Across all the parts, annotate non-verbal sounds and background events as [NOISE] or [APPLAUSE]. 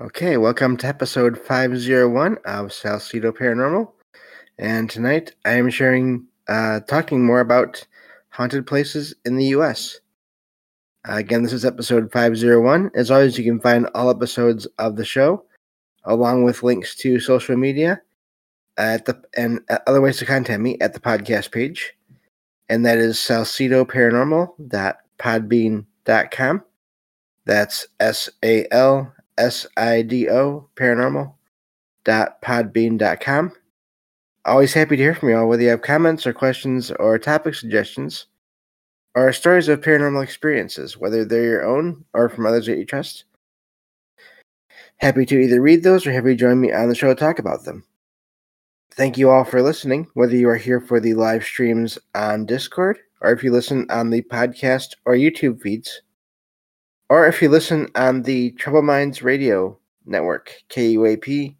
Okay, welcome to episode 501 of Salsido Paranormal. And tonight I am sharing, uh, talking more about haunted places in the U.S. Uh, again, this is episode 501. As always, you can find all episodes of the show, along with links to social media at the and other ways to contact me at the podcast page. And that is salsidoparanormal.podbean.com. That's S A L S I D O paranormal dot podbean.com. Always happy to hear from you all, whether you have comments or questions or topic suggestions or stories of paranormal experiences, whether they're your own or from others that you trust. Happy to either read those or have you join me on the show to talk about them. Thank you all for listening, whether you are here for the live streams on Discord or if you listen on the podcast or YouTube feeds or if you listen on the Troubled Minds Radio Network, KUAP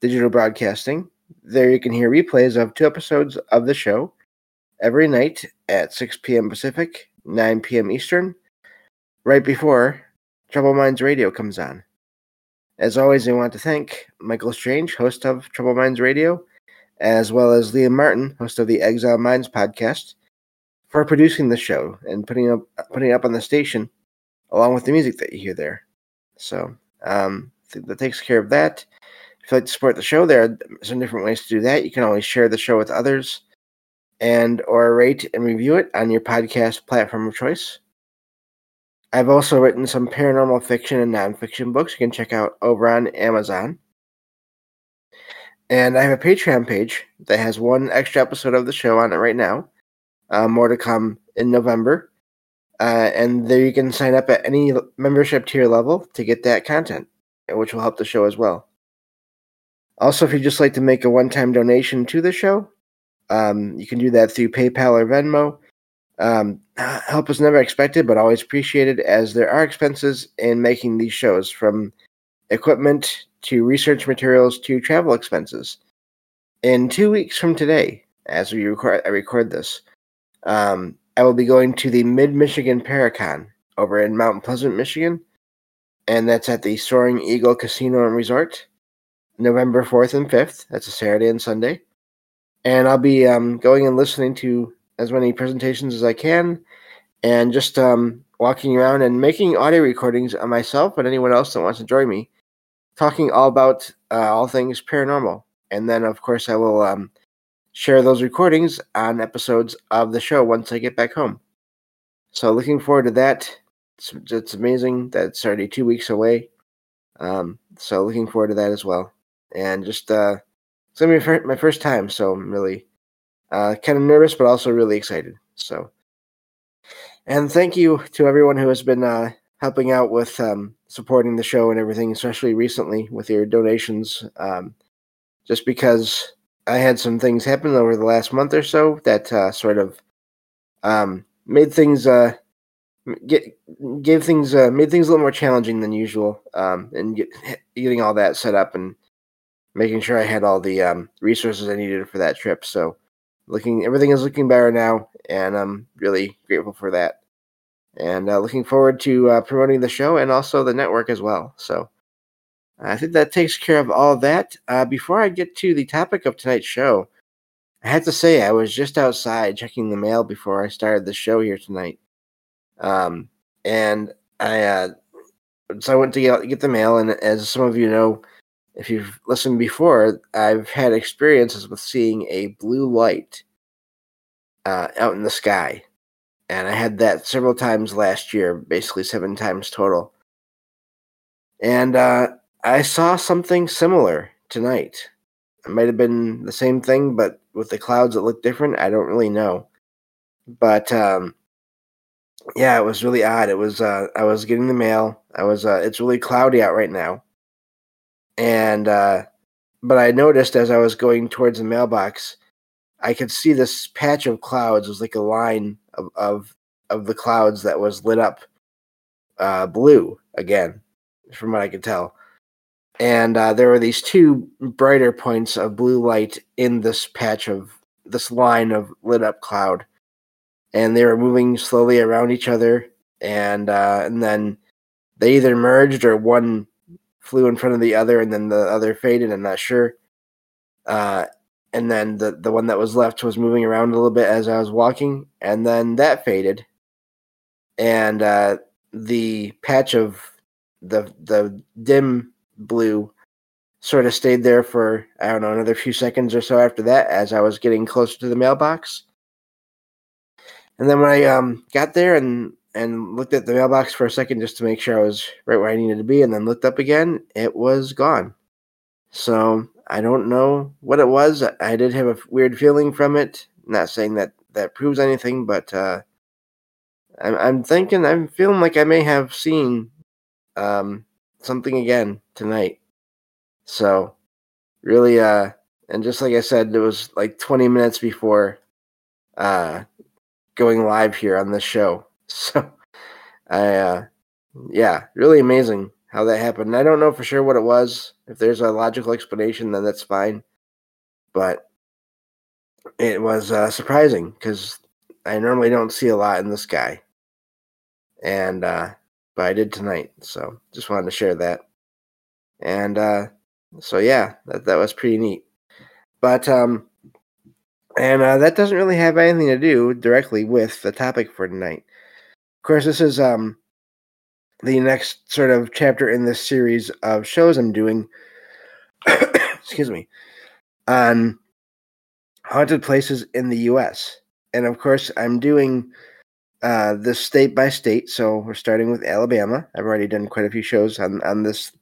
Digital Broadcasting. There you can hear replays of two episodes of the show every night at 6 p.m. Pacific, 9 p.m. Eastern, right before Troubled Minds Radio comes on. As always, I want to thank Michael Strange, host of Troubled Minds Radio, as well as Liam Martin, host of the Exile Minds podcast, for producing the show and putting up putting it up on the station along with the music that you hear there. So um, that takes care of that. If you'd like to support the show, there are some different ways to do that. You can always share the show with others and or rate and review it on your podcast platform of choice. I've also written some paranormal fiction and nonfiction books you can check out over on Amazon. And I have a Patreon page that has one extra episode of the show on it right now. Uh, more to come in November. Uh, and there you can sign up at any membership tier level to get that content, which will help the show as well. Also, if you'd just like to make a one time donation to the show, um, you can do that through PayPal or Venmo. Um, [SIGHS] help is never expected, but always appreciated, as there are expenses in making these shows from equipment to research materials to travel expenses. In two weeks from today, as we record, I record this, um, I will be going to the Mid Michigan Paracon over in Mount Pleasant, Michigan, and that's at the Soaring Eagle Casino and Resort, November 4th and 5th. That's a Saturday and Sunday. And I'll be um, going and listening to as many presentations as I can and just um, walking around and making audio recordings of myself and anyone else that wants to join me, talking all about uh, all things paranormal. And then, of course, I will um, share those recordings on episodes of the show once I get back home. So looking forward to that. It's, it's amazing that it's already two weeks away. Um, so looking forward to that as well. And just uh, it's gonna be my first time, so I'm really uh, kind of nervous, but also really excited. So, and thank you to everyone who has been uh, helping out with um, supporting the show and everything, especially recently with your donations. Um, just because I had some things happen over the last month or so that uh, sort of um, made things uh, get gave things uh, made things a little more challenging than usual, um, and get, [LAUGHS] getting all that set up and making sure I had all the um, resources I needed for that trip. So, looking everything is looking better now, and I'm really grateful for that. And uh, looking forward to uh, promoting the show and also the network as well. So. I think that takes care of all that. Uh, before I get to the topic of tonight's show, I have to say I was just outside checking the mail before I started the show here tonight. Um, and I, uh, so I went to get, get the mail, and as some of you know, if you've listened before, I've had experiences with seeing a blue light uh, out in the sky. And I had that several times last year, basically seven times total. And uh, I saw something similar tonight. It might have been the same thing, but with the clouds that look different. I don't really know. But um, yeah, it was really odd. It was uh, I was getting the mail. I was uh, it's really cloudy out right now, and uh, but I noticed as I was going towards the mailbox, I could see this patch of clouds. It was like a line of of, of the clouds that was lit up uh, blue again, from what I could tell and uh, there were these two brighter points of blue light in this patch of this line of lit up cloud and they were moving slowly around each other and uh, and then they either merged or one flew in front of the other, and then the other faded. I'm not sure. Uh, and then the the one that was left was moving around a little bit as I was walking, and then that faded, and uh, the patch of the the dim blue sort of stayed there for I don't know another few seconds or so after that as I was getting closer to the mailbox. And then when I um, got there and and looked at the mailbox for a second just to make sure I was right where I needed to be, and then looked up again, it was gone. So I don't know what it was. I did have a weird feeling from it. Not saying that that proves anything, but uh, I'm, I'm thinking, I'm feeling like I may have seen um, something again tonight. So, really, uh, and just like I said, it was like 20 minutes before uh, going live here on this show. [LAUGHS] So, I, uh, yeah, really amazing how that happened. I don't know for sure what it was. If there's a logical explanation, then that's fine. But it was uh, surprising because I normally don't see a lot in the sky, and uh, but I did tonight. So just wanted to share that. And uh, so yeah, that that was pretty neat. But um, and uh, that doesn't really have anything to do directly with the topic for tonight. Of course, this is um the next sort of chapter in this series of shows I'm doing. [COUGHS] excuse me, on haunted places in the U.S. And of course, I'm doing uh, this state by state. So we're starting with Alabama. I've already done quite a few shows on on this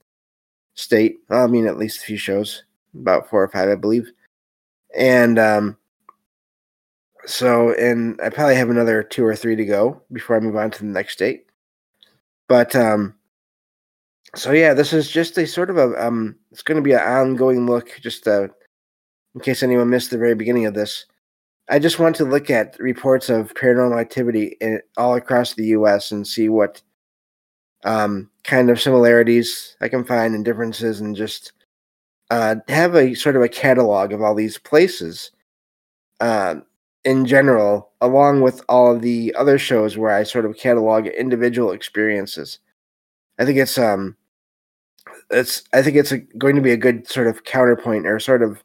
state. I mean, at least a few shows, about four or five, I believe. And um, so, and I probably have another two or three to go before I move on to the next state. But um, so yeah, this is just a sort of a um, it's going to be an ongoing look, just uh, in case anyone missed the very beginning of this. I just want to look at reports of paranormal activity in, all across the U.S. and see what um, kind of similarities I can find and differences, and just uh, have a sort of a catalog of all these places uh, in general, along with all of the other shows where I sort of catalog individual experiences. I think it's um, it's I think it's a, going to be a good sort of counterpoint or sort of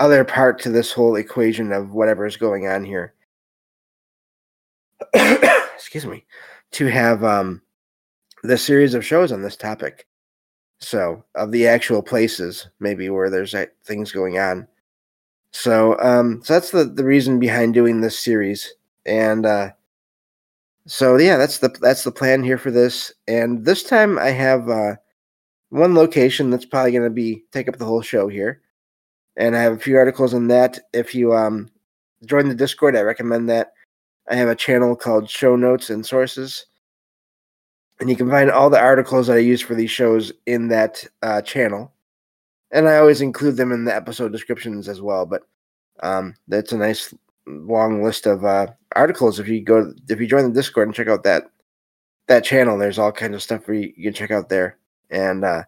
other part to this whole equation of whatever is going on here. [COUGHS] Excuse me. To have um, the series of shows on this topic. So, of the actual places, maybe where there's things going on. So, um, so that's the, the reason behind doing this series. And uh, so, yeah, that's the that's the plan here for this. And this time, I have uh, one location that's probably going to be take up the whole show here and I have a few articles on that. If you um, join the Discord, I recommend that. I have a channel called Show Notes and Sources, and you can find all the articles that I use for these shows in that uh, channel. And I always include them in the episode descriptions as well. But um, that's a nice long list of uh, articles. If you go, if you join the Discord and check out that that channel, there's all kinds of stuff you, you can check out there, and uh,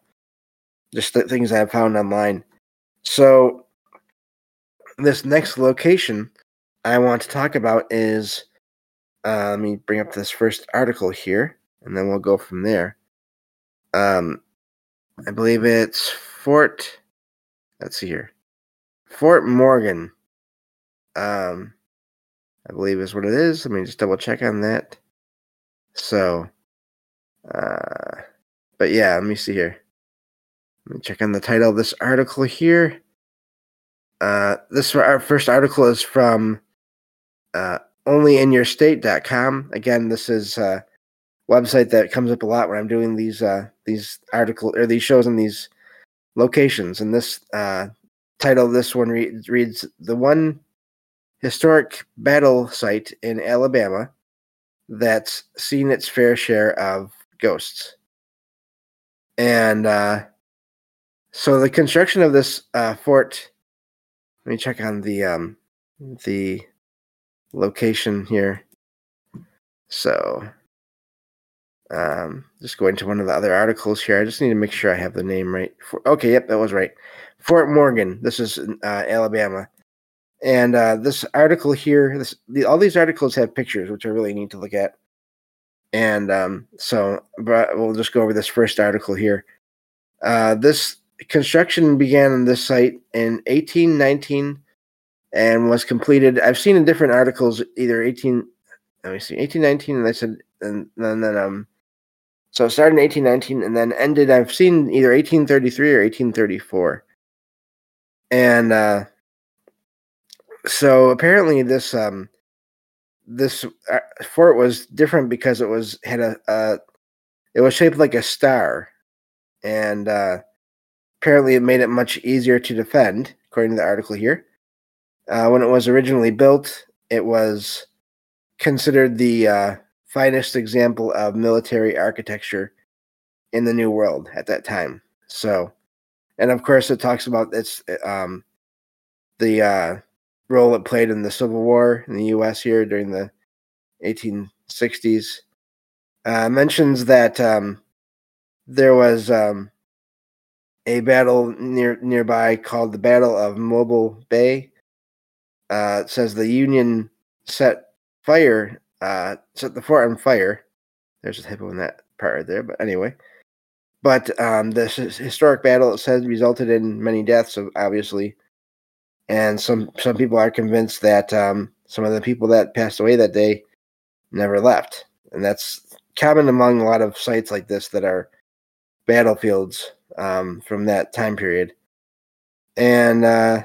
just the things I've found online. So, this next location I want to talk about is uh, let me bring up this first article here, and then we'll go from there. Um, I believe it's Fort. Let's see here, Fort Morgan. Um, I believe is what it is. Let me just double check on that. So, uh, but yeah, let me see here. Let me check on the title of this article here. Uh, this our first article is from uh, onlyinyourstate.com. Again, this is a website that comes up a lot when I'm doing these uh, these article or these shows in these locations. And this uh, title of this one re- reads the one historic battle site in Alabama that's seen its fair share of ghosts. And uh, so the construction of this uh, fort. Let me check on the um, the location here. So, um, just going to one of the other articles here. I just need to make sure I have the name right. For, okay, yep, that was right. Fort Morgan. This is uh, Alabama, and uh, this article here. This the, all these articles have pictures, which I really need to look at. And um, so, but we'll just go over this first article here. Uh, this construction began on this site in 1819 and was completed. I've seen in different articles either 18, let me see, 1819, and I said, and, and then um, so it started in 1819 and then ended. I've seen either 1833 or 1834, and uh, so apparently this um this uh, fort was different because it was had a uh it was shaped like a star and uh apparently it made it much easier to defend according to the article here uh, when it was originally built it was considered the uh, finest example of military architecture in the new world at that time so and of course it talks about its um the uh role it played in the Civil War in the U.S. here during the 1860s. Uh, mentions that um, there was um, a battle near nearby called the Battle of Mobile Bay. Uh, says the Union set fire, uh, set the fort on fire. There's a typo in that part right there, but anyway. But um, this historic battle, it says, resulted in many deaths, obviously, and some some people are convinced that um, some of the people that passed away that day never left, and that's common among a lot of sites like this that are battlefields um, from that time period. And uh,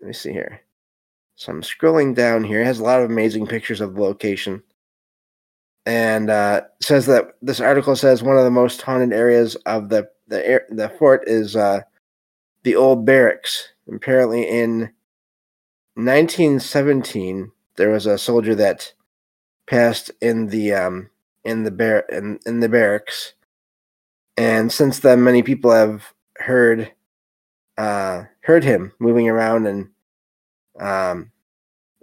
let me see here. So I'm scrolling down here. It has a lot of amazing pictures of the location. And uh, says that this article says one of the most haunted areas of the the air, the fort is uh, the old barracks apparently in 1917 there was a soldier that passed in the um in the bar in, in the barracks and since then many people have heard uh heard him moving around and um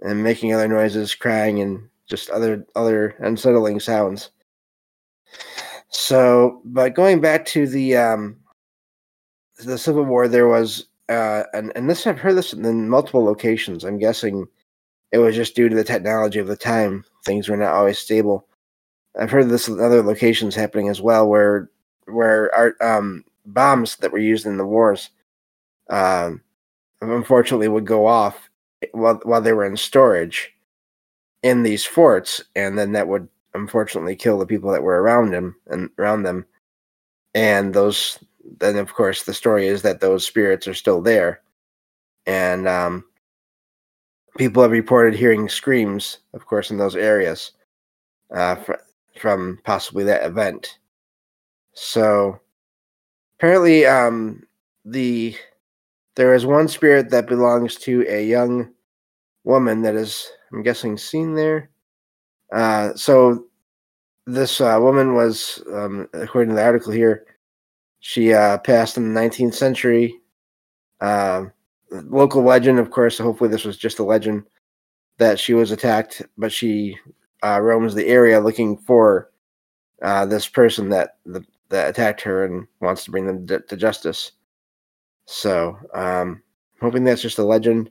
and making other noises crying and just other other unsettling sounds so but going back to the um the civil war there was uh, and and this I've heard this in multiple locations. I'm guessing it was just due to the technology of the time. Things were not always stable. I've heard this in other locations happening as well, where where art um, bombs that were used in the wars, um, unfortunately, would go off while while they were in storage in these forts, and then that would unfortunately kill the people that were around them and around them, and those then of course the story is that those spirits are still there. And um, people have reported hearing screams of course in those areas uh, fr- from possibly that event so apparently um, the there is one spirit that belongs to a young woman that is i'm guessing seen there uh, so this uh, woman was um, according to the article here she uh, passed in the 19th century. Uh, local legend, of course. Hopefully, this was just a legend that she was attacked, but she uh, roams the area looking for uh, this person that the, that attacked her and wants to bring them to, to justice. So, um, hoping that's just a legend.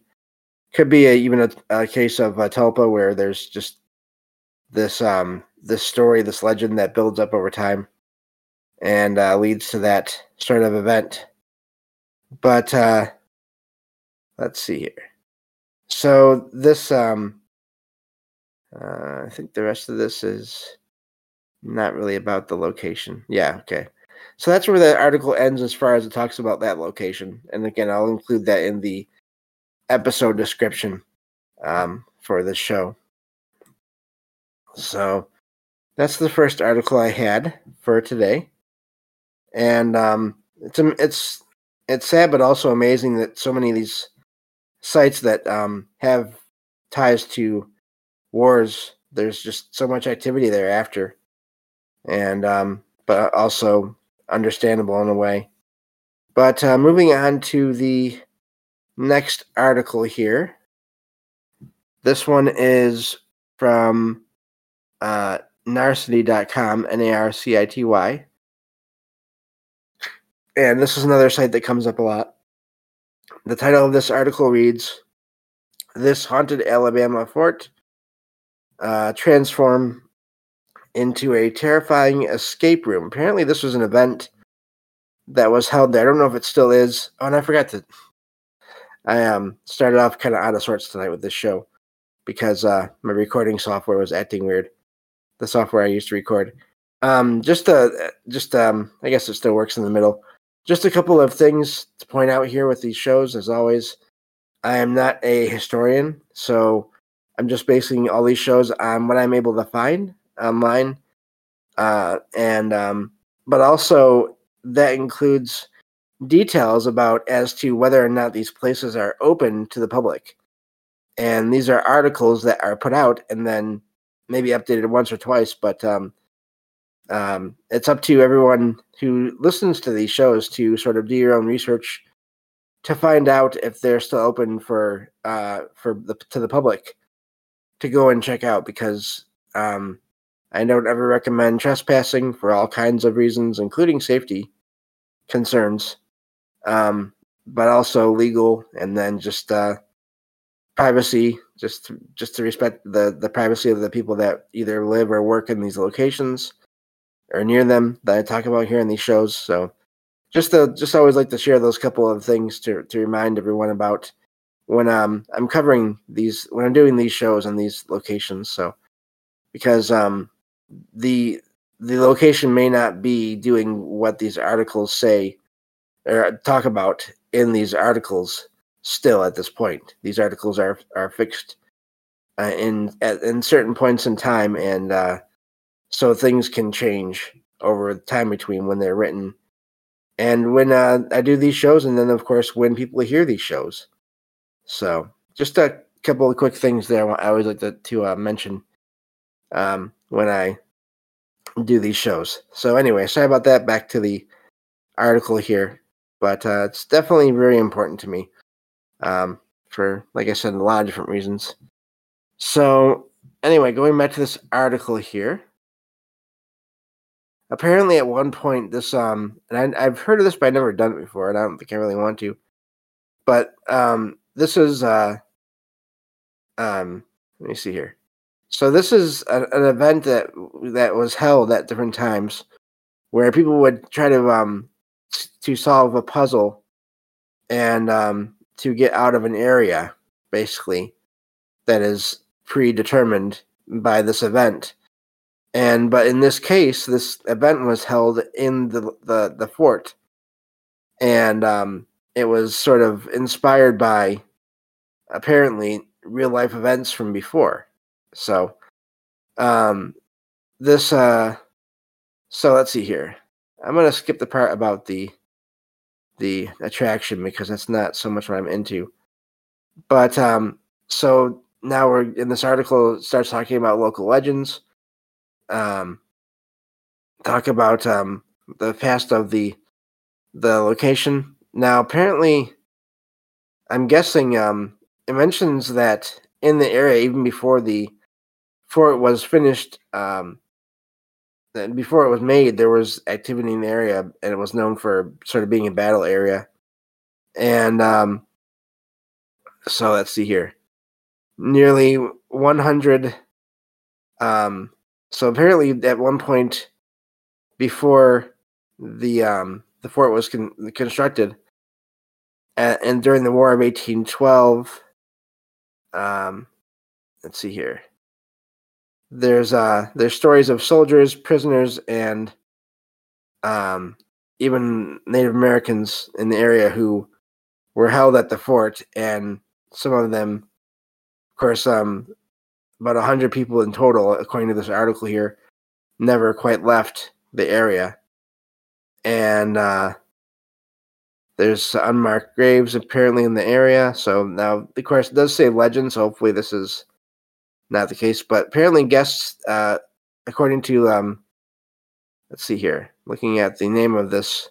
Could be a, even a, a, case of uh, tulpa where there's just this um, this story, this legend that builds up over time and uh, leads to that sort of event. But uh, let's see here. So this, um, uh, I think the rest of this is not really about the location. Yeah, okay. So that's where the article ends as far as it talks about that location. And again, I'll include that in the episode description um, for this show. So that's the first article I had for today and um, it's it's it's sad, but also amazing that so many of these sites that um, have ties to wars, there's just so much activity there after, and um, but also understandable in a way. But uh, moving on to the next article here. This one is from uh, narcity.com, N A R C I T Y and this is another site that comes up a lot. The title of this article reads This haunted Alabama fort uh, transform into a terrifying escape room. Apparently, this was an event that was held there. I don't know if it still is. Oh, and I forgot to. I um started off kind of out of sorts tonight with this show because uh, my recording software was acting weird. The software I used to record. Um, just uh, just um, I guess it still works in the middle. Just a couple of things to point out here with these shows. As always, I am not a historian, so I'm just basing all these shows on what I'm able to find online, uh, and um, but also that includes details about as to whether or not these places are open to the public. And these are articles that are put out and then maybe updated once or twice, but um, um, it's up to everyone who listens to these shows to sort of do your own research to find out if they're still open for uh, for the to the public to go and check out because um, I don't ever recommend trespassing for all kinds of reasons, including safety concerns, um, but also legal and then just uh, privacy, just to, just to respect the the privacy of the people that either live or work in these locations or near them that I talk about here in these shows. So just to just always like to share those couple of things to to remind everyone about when um I'm covering these when I'm doing these shows on these locations. So because um the the location may not be doing what these articles say or talk about in these articles still at this point. These articles are are fixed uh, in at in certain points in time, and uh, so things can change over time between when they're written and when uh, I do these shows, and then of course when people hear these shows. So just a couple of quick things there. I always like to, to uh, mention um, when I do these shows. So anyway, sorry about that. Back to the article here, but uh, it's definitely very important to me um, for, like I said, a lot of different reasons. So anyway, going back to this article here. Apparently, at one point, this um, and I, have heard of this, but I've never done it before, and I don't think I really want to. But um, this is uh, um, let me see here. So this is a, an event that that was held at different times, where people would try to um to solve a puzzle, and um to get out of an area, basically, that is predetermined by this event. And but in this case, this event was held in the the, the fort, and um, it was sort of inspired by apparently real life events from before. So, um, this, uh, so let's see here. I'm gonna skip the part about the the attraction because that's not so much what I'm into. But um, so now we're in this article starts talking about local legends. Um, talk about um the past of the the location. Now apparently, I'm guessing um it mentions that in the area even before the before it was finished, um, before it was made, there was activity in the area, and it was known for sort of being a battle area. And um, so let's see here, nearly 100. Um, so apparently, at one point before the um, the fort was con- constructed, and, and during the War of 1812, um, let's see here there's uh there's stories of soldiers, prisoners, and um even Native Americans in the area who were held at the fort, and some of them, of course, um, about hundred people in total, according to this article here, never quite left the area, and uh, there's unmarked graves apparently in the area. So now, of course, it does say legend. So hopefully, this is not the case. But apparently, guests, uh, according to, um, let's see here, looking at the name of this,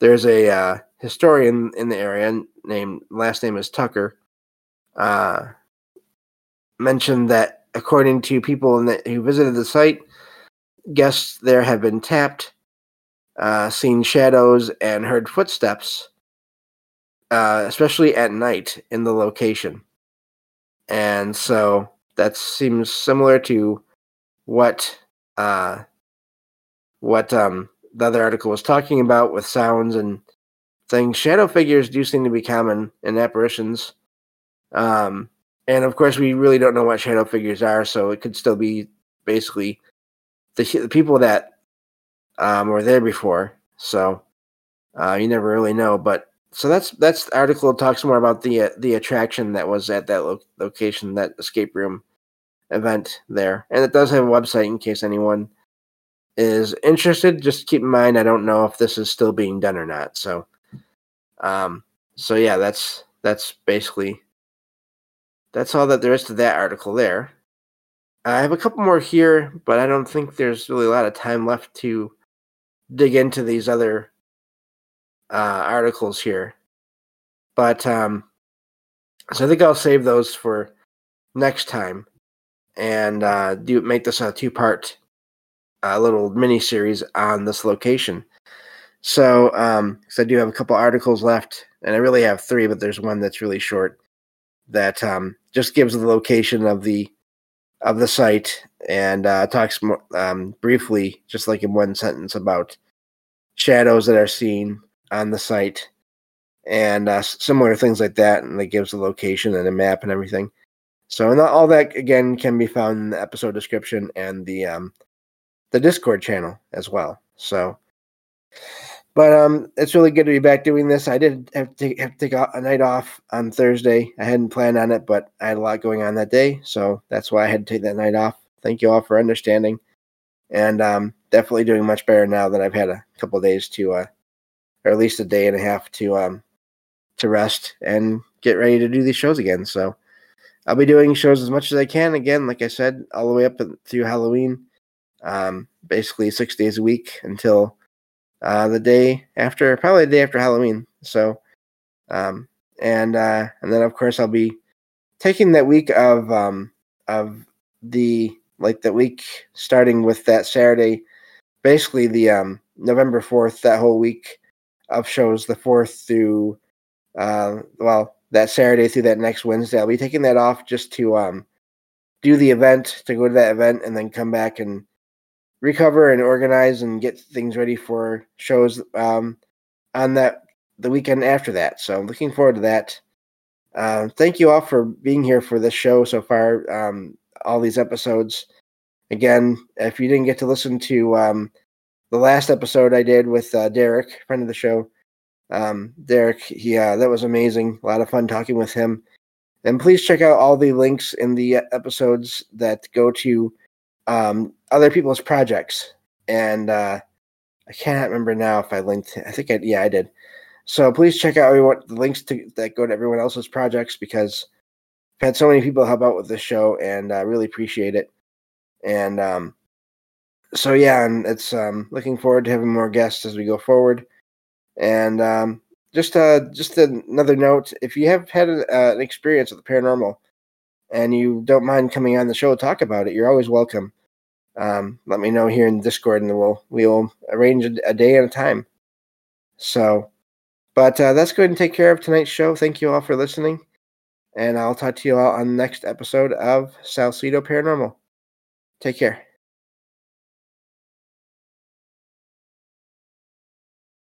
there's a uh, historian in the area named, last name is Tucker, uh, mentioned that according to people the, who visited the site, guests there have been tapped, uh, seen shadows, and heard footsteps, uh, especially at night in the location. And so that seems similar to what uh, what um, the other article was talking about with sounds and things. Shadow figures do seem to be common in apparitions. Um, and of course, we really don't know what shadow figures are, so it could still be basically the, the people that um, were there before. So uh, you never really know. But so that's that's the article talks more about the uh, the attraction that was at that lo- location, that escape room event there, and it does have a website in case anyone is interested. Just keep in mind, I don't know if this is still being done or not. So, um, so yeah, that's that's basically that's all that there is to that article there. I have a couple more here, but I don't think there's really a lot of time left to dig into these other uh, articles here. But um, so I think I'll save those for next time and uh, do make this a two part uh, little mini series on this location. So, um, I do have a couple articles left, and I really have three, but there's one that's really short that um, just gives the location of the of the site and uh, talks more, um, briefly, just like in one sentence, about shadows that are seen on the site and uh, similar things like that. And it gives the location and a map and everything. So, and all that again can be found in the episode description and the um, the Discord channel as well. So, but um, it's really good to be back doing this. I did have to, have to take a night off on Thursday. I hadn't planned on it, but I had a lot going on that day, so that's why I had to take that night off. Thank you all for understanding, and um, definitely doing much better now that I've had a couple days to, uh, or at least a day and a half to um, to rest and get ready to do these shows again. So I'll be doing shows as much as I can again, like I said, all the way up through Halloween, um, basically six days a week until uh, the day after, probably the day after Halloween. So, um, and uh, and then of course I'll be taking that week of um, of the like that week starting with that Saturday, basically the um, November fourth, that whole week of shows, the fourth through uh, well that Saturday through that next Wednesday. I'll be taking that off just to um, do the event, to go to that event, and then come back and recover and organize and get things ready for shows um, on that the weekend after that. So I'm looking forward to that. Uh, thank you all for being here for this show so far. Um, all these episodes. Again, if you didn't get to listen to um, the last episode I did with uh, Derek, friend of the show, um, Derek, he uh, that was amazing. A lot of fun talking with him. And please check out all the links in the episodes that go to um, other people's projects. And uh, I cannot remember now if I linked. I think I yeah I did. So please check out everyone the links to that go to everyone else's projects because I've had so many people help out with this show and I uh, really appreciate it. And um, so yeah, and it's um, looking forward to having more guests as we go forward. And um, just uh, just another note: if you have had a, uh, an experience with the paranormal and you don't mind coming on the show to talk about it, you're always welcome um, let me know here in Discord, and we'll we'll arrange a, a day and a time. So, but uh, that's going to take care of tonight's show. Thank you all for listening, and I'll talk to you all on the next episode of Salsido Paranormal. Take care.